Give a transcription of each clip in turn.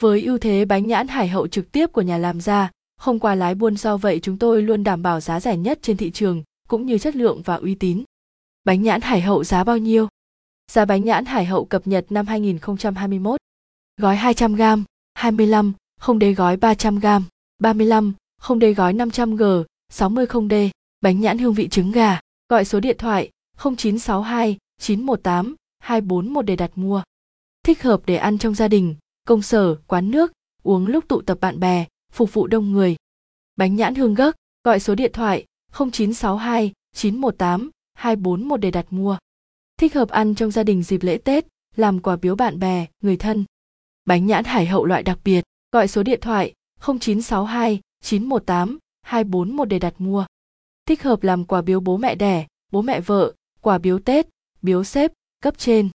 Với ưu thế bánh nhãn hải hậu trực tiếp của nhà làm ra, không qua lái buôn do vậy chúng tôi luôn đảm bảo giá rẻ nhất trên thị trường, cũng như chất lượng và uy tín. Bánh nhãn hải hậu giá bao nhiêu? Giá bánh nhãn hải hậu cập nhật năm 2021. Gói 200g, 25, không đế gói 300g, 35, không đế gói 500g, 60 không đê, bánh nhãn hương vị trứng gà. Gọi số điện thoại 0962 918 241 để đặt mua. Thích hợp để ăn trong gia đình, công sở, quán nước, uống lúc tụ tập bạn bè, phục vụ đông người. Bánh nhãn hương gấc, gọi số điện thoại 0962 918 241 để đặt mua. Thích hợp ăn trong gia đình dịp lễ Tết, làm quà biếu bạn bè, người thân. Bánh nhãn hải hậu loại đặc biệt, gọi số điện thoại 0962 918 241 để đặt mua. Thích hợp làm quà biếu bố mẹ đẻ, bố mẹ vợ, quà biếu Tết, biếu xếp, cấp trên.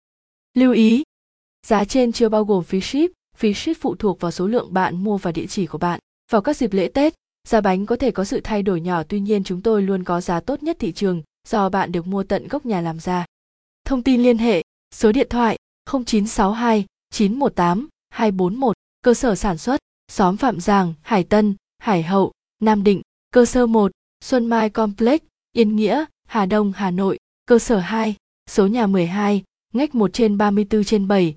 Lưu ý, giá trên chưa bao gồm phí ship, phí ship phụ thuộc vào số lượng bạn mua và địa chỉ của bạn. Vào các dịp lễ Tết, giá bánh có thể có sự thay đổi nhỏ tuy nhiên chúng tôi luôn có giá tốt nhất thị trường do bạn được mua tận gốc nhà làm ra. Thông tin liên hệ, số điện thoại 0962 918 241, cơ sở sản xuất, xóm Phạm Giàng, Hải Tân, Hải Hậu, Nam Định, cơ sở 1, Xuân Mai Complex, Yên Nghĩa, Hà Đông, Hà Nội, cơ sở 2, số nhà 12, ngách 1 trên 34 trên 7,